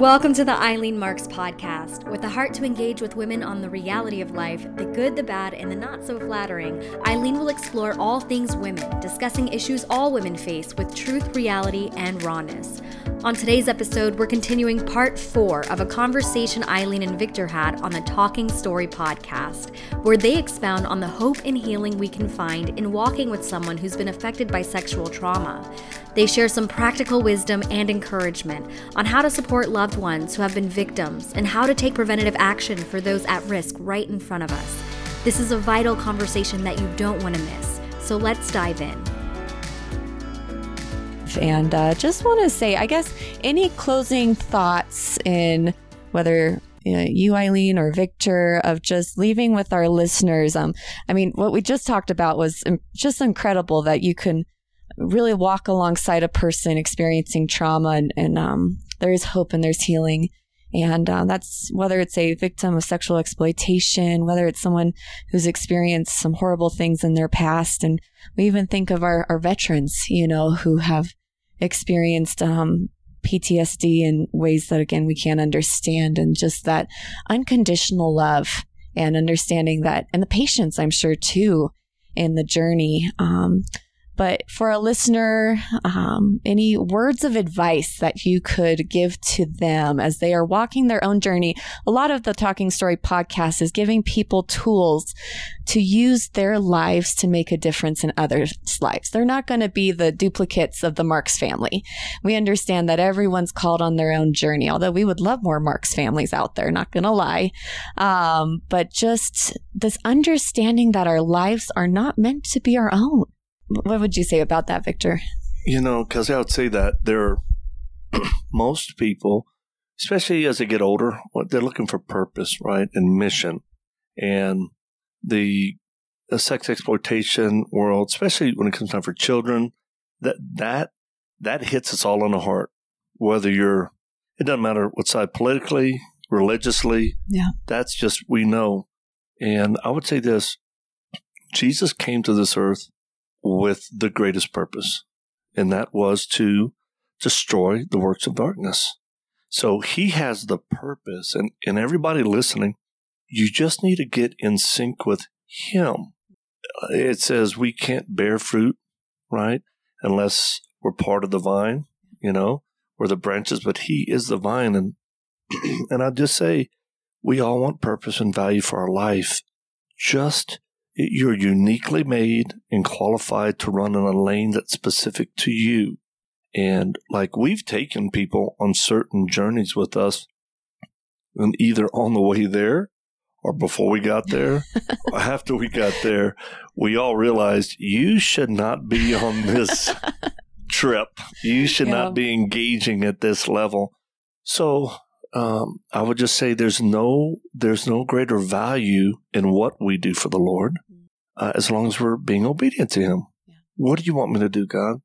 Welcome to the Eileen Marx podcast. With a heart to engage with women on the reality of life, the good, the bad, and the not so flattering, Eileen will explore all things women, discussing issues all women face with truth, reality, and rawness. On today's episode, we're continuing part four of a conversation Eileen and Victor had on the Talking Story podcast, where they expound on the hope and healing we can find in walking with someone who's been affected by sexual trauma. They share some practical wisdom and encouragement on how to support loved ones who have been victims and how to take preventative action for those at risk right in front of us. This is a vital conversation that you don't want to miss, so let's dive in. And uh, just want to say, I guess, any closing thoughts in whether you, know, you, Eileen, or Victor, of just leaving with our listeners. Um, I mean, what we just talked about was just incredible that you can really walk alongside a person experiencing trauma, and, and um, there is hope and there's healing. And uh, that's whether it's a victim of sexual exploitation, whether it's someone who's experienced some horrible things in their past. And we even think of our, our veterans, you know, who have experienced um, PTSD in ways that, again, we can't understand. And just that unconditional love and understanding that, and the patience, I'm sure, too, in the journey. Um, but for a listener, um, any words of advice that you could give to them as they are walking their own journey? A lot of the Talking Story podcast is giving people tools to use their lives to make a difference in others' lives. They're not going to be the duplicates of the Marx family. We understand that everyone's called on their own journey, although we would love more Marx families out there, not going to lie. Um, but just this understanding that our lives are not meant to be our own what would you say about that, Victor? You know, because I would say that there, most people, especially as they get older, what they're looking for purpose, right, and mission, and the, the sex exploitation world, especially when it comes time for children, that that that hits us all in the heart. Whether you're, it doesn't matter what side politically, religiously. Yeah, that's just we know. And I would say this: Jesus came to this earth with the greatest purpose, and that was to destroy the works of darkness. So he has the purpose, and, and everybody listening, you just need to get in sync with him. It says we can't bear fruit, right? Unless we're part of the vine, you know, or the branches, but he is the vine. And, and I just say, we all want purpose and value for our life. Just you're uniquely made and qualified to run in a lane that's specific to you. And like we've taken people on certain journeys with us, and either on the way there or before we got there, or after we got there, we all realized you should not be on this trip. You should yeah. not be engaging at this level. So um, I would just say there's no there's no greater value in what we do for the Lord uh, as long as we're being obedient to Him. Yeah. What do you want me to do, God?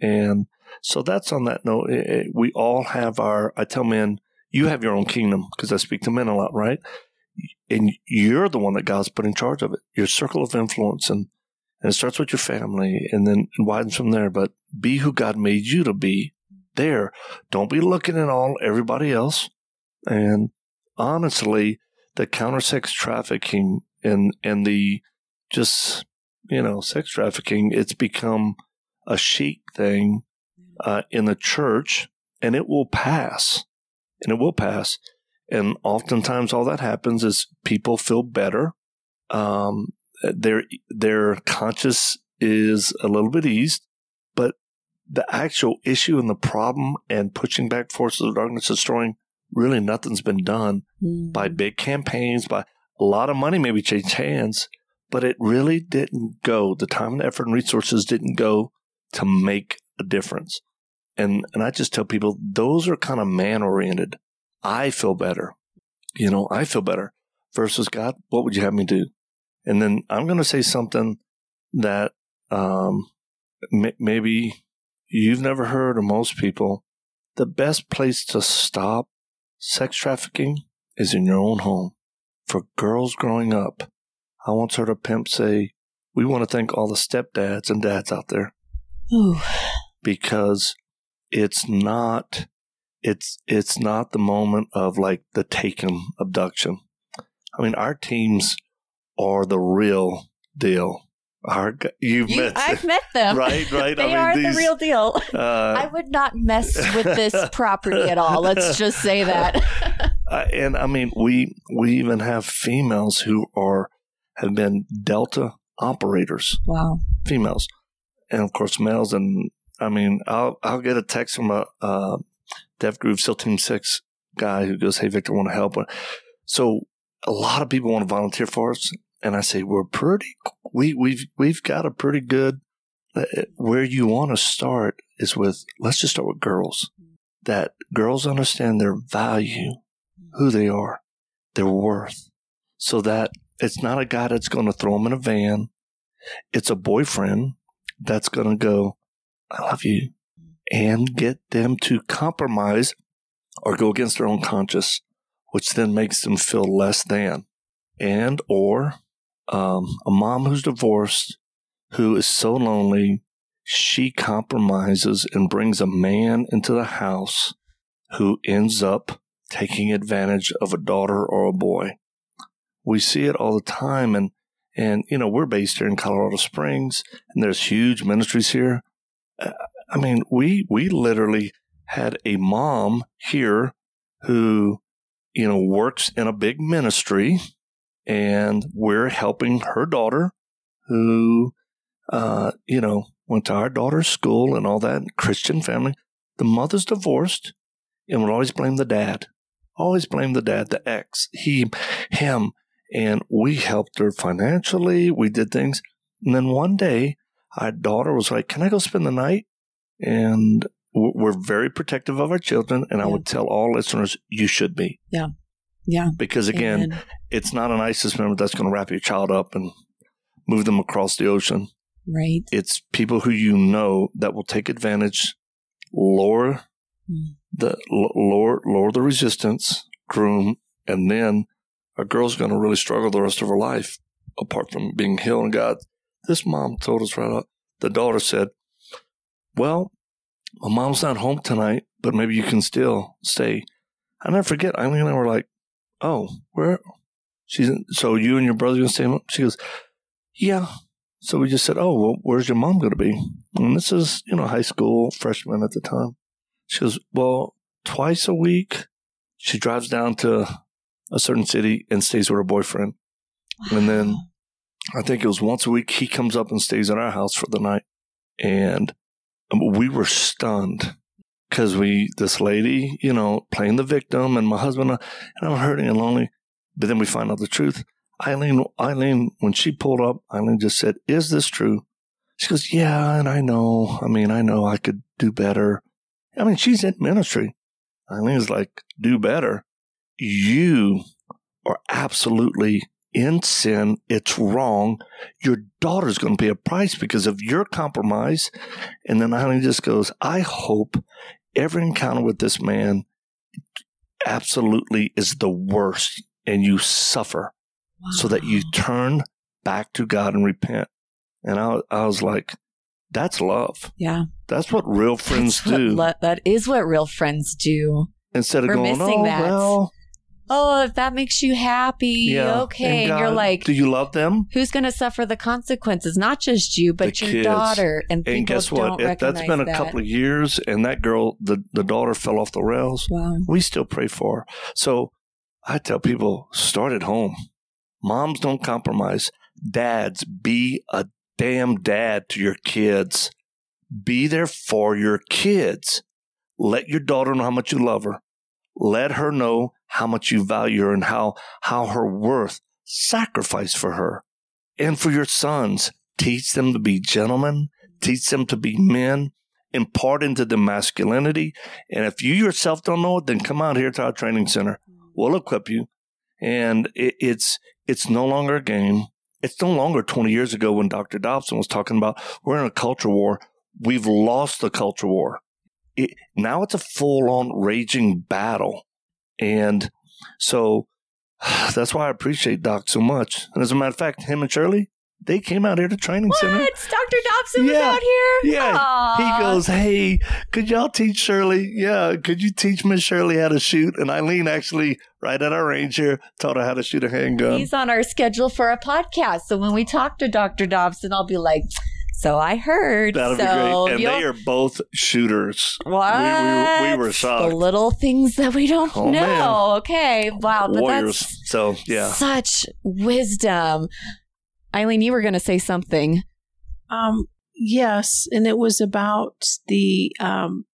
And so that's on that note. It, it, we all have our. I tell men, you have your own kingdom because I speak to men a lot, right? And you're the one that God's put in charge of it. Your circle of influence, and and it starts with your family, and then widens from there. But be who God made you to be. There, don't be looking at all everybody else. And honestly, the counter sex trafficking and and the just you know sex trafficking, it's become a chic thing uh, in the church, and it will pass, and it will pass. And oftentimes, all that happens is people feel better. Um, their their conscience is a little bit eased, but the actual issue and the problem and pushing back forces of darkness, destroying really nothing's been done mm. by big campaigns, by a lot of money maybe changed hands, but it really didn't go. The time and effort and resources didn't go to make a difference. And and I just tell people those are kind of man oriented. I feel better. You know, I feel better versus God, what would you have me do? And then I'm going to say something that um, m- maybe you've never heard, or most people. The best place to stop sex trafficking is in your own home. For girls growing up, I once heard a pimp say, We want to thank all the stepdads and dads out there. Ooh. Because it's not it's it's not the moment of like the taken abduction. I mean, our teams are the real deal. Our, you've You- met I've met them. right, right. They I mean, are these, the real deal. Uh, I would not mess with this property at all. Let's just say that. Uh, and I mean, we we even have females who are have been Delta operators, wow. females, and of course males. And I mean, I'll I'll get a text from a uh, DEVGRU SEAL Team Six guy who goes, "Hey, Victor, want to help?" So a lot of people want to volunteer for us, and I say we're pretty. We we've we've got a pretty good. uh, Where you want to start is with let's just start with girls. That girls understand their value who they are, their worth, so that it's not a guy that's going to throw him in a van. It's a boyfriend that's going to go, I love you, and get them to compromise or go against their own conscience, which then makes them feel less than. And, or um, a mom who's divorced who is so lonely, she compromises and brings a man into the house who ends up taking advantage of a daughter or a boy. We see it all the time and and you know we're based here in Colorado Springs and there's huge ministries here. Uh, I mean, we we literally had a mom here who you know works in a big ministry and we're helping her daughter who uh you know went to our daughter's school and all that Christian family. The mother's divorced and would always blame the dad always blame the dad, the ex, he, him. And we helped her financially. We did things. And then one day, our daughter was like, Can I go spend the night? And we're very protective of our children. And I would tell all listeners, You should be. Yeah. Yeah. Because again, Amen. it's not an ISIS member that's going to wrap your child up and move them across the ocean. Right. It's people who you know that will take advantage, lower Mm. the lower lower the resistance, groom, and then a girl's going to really struggle the rest of her life, apart from being healed in God. This mom told us right out. The daughter said, "Well, my mom's not home tonight, but maybe you can still stay." I never forget. Eileen and I were like, "Oh, where?" She's so you and your brother gonna stay? home?" She goes, "Yeah." So we just said, "Oh, well, where's your mom going to be?" And this is, you know, high school freshman at the time. She goes, Well, twice a week, she drives down to a certain city and stays with her boyfriend. And then I think it was once a week, he comes up and stays at our house for the night. And um, we were stunned because we, this lady, you know, playing the victim and my husband, uh, and I'm hurting and lonely. But then we find out the truth. Eileen, Eileen, when she pulled up, Eileen just said, Is this true? She goes, Yeah, and I know. I mean, I know I could do better. I mean, she's in ministry. Eileen's like, do better. You are absolutely in sin. It's wrong. Your daughter's going to pay a price because of your compromise. And then Eileen just goes, I hope every encounter with this man absolutely is the worst and you suffer so that you turn back to God and repent. And I, I was like, that's love. Yeah. That's what real friends That's do. lo- that is what real friends do. Instead of we're going, oh, that. well, Oh, if that makes you happy, yeah. okay. And, you're like, do you love them? who's going to suffer the consequences? Not just you, but The your kids. daughter. And, And guess what? don't If that's been a that. couple of years and that girl, the, the daughter fell off the rails, Wow. we still pray for her. So I tell people, start at home. Moms don't compromise. Dads, be a damn dad to your kids. Be there for your kids. Let your daughter know how much you love her. Let her know how much you value her and how, how her worth. Sacrifice for her. And for your sons, teach them to be gentlemen, teach them to be men, impart into them masculinity. And if you yourself don't know it, then come out here to our training center. We'll equip you. And it, it's, it's no longer a game. It's no longer 20 years ago when Dr. Dobson was talking about we're in a culture war. We've lost the culture war. It, now it's a full on raging battle. And so that's why I appreciate Doc so much. And as a matter of fact, him and Shirley, they came out here to training what? center. Dr. Dobson was Yeah. out here? Yeah. Aw. He goes, Hey, could y'all teach Shirley? Yeah. Could you teach Miss Shirley how to shoot? And Eileen actually, right at our range here, taught her how to shoot a handgun. He's on our schedule for a podcast. So when we talk to Dr. Dobson, I'll be like, so I heard. That'll so be great. And they are both shooters. What? We, we, we were shocked. The little things that we don't Oh, know. man. Okay. Wow. But Warriors. that's So, yeah. such wisdom. Eileen, you were going to say something. Um, yes, and it was about the um,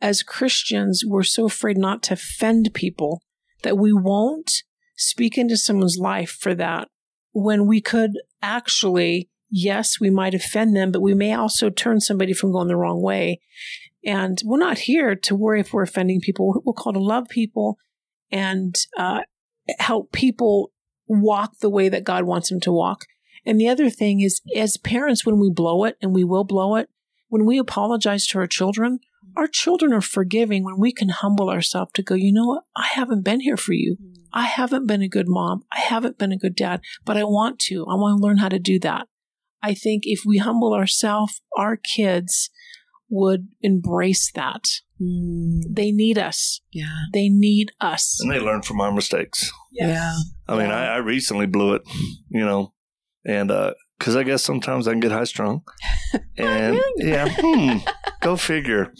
as Christians, we're so afraid not to offend people that we won't speak into someone's life for that when we could actually, yes, we might offend them, but we may also turn somebody from going the wrong way. And we're not here to worry if we're offending people. We're, called to love people and uh, help people walk the way that God wants them to walk. And the other thing is, as parents, when we blow it, and we will blow it, when we apologize to our children, our children are forgiving when we can humble ourselves to go, you know what? I haven't been here for you. I haven't been a good mom. I haven't been a good dad, but I want to. I want to learn how to do that. I think if we humble ourselves, our kids would embrace that. They need us. Yeah. They need us. And they learn from our mistakes. Yeah. I mean, Yeah. I, I recently blew it, you know, and because I guess sometimes I can get high strung, and yeah, hmm, go figure.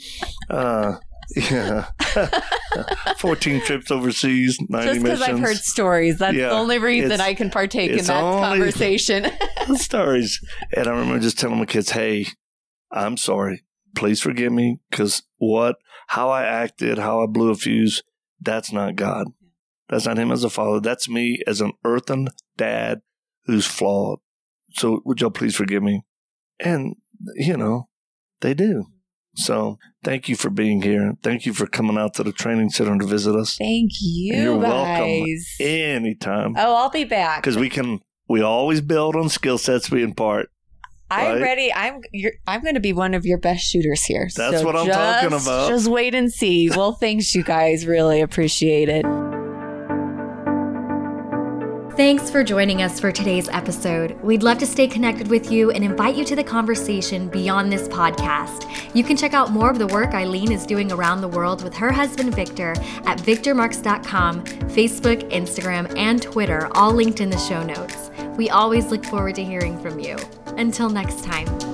Uh, yeah, fourteen trips overseas, ninety Just because. I've heard stories. That's Yeah, the only reason I can partake in that conversation. stories, and I remember just telling my kids, "Hey, I'm sorry. Please forgive me because what, how I acted, how I blew a fuse, that's not God. That's not Him as a father. That's me as an earthen dad who's flawed. So would y'all please forgive me?" And you know, they do. So thank you for being here. Thank you for coming out to the training center to visit us Thank you, You're guys. welcome. anytime Oh, I'll be back. because we can. We always build on skill sets we impart. I'm right? ready. I'm you're, I'm going to be one of your best shooters here. That's So what I'm just- talking about. Just wait and see. Well, thanks, you guys. Really appreciate it. Thanks for joining us for today's episode. We'd love to stay connected with you and invite you to the conversation beyond this podcast. You can check out more of the work Eileen is doing around the world with her husband Victor at victormarx.com, Facebook, Instagram, and Twitter, all linked in the show notes. We always look forward to hearing from you. Until next time.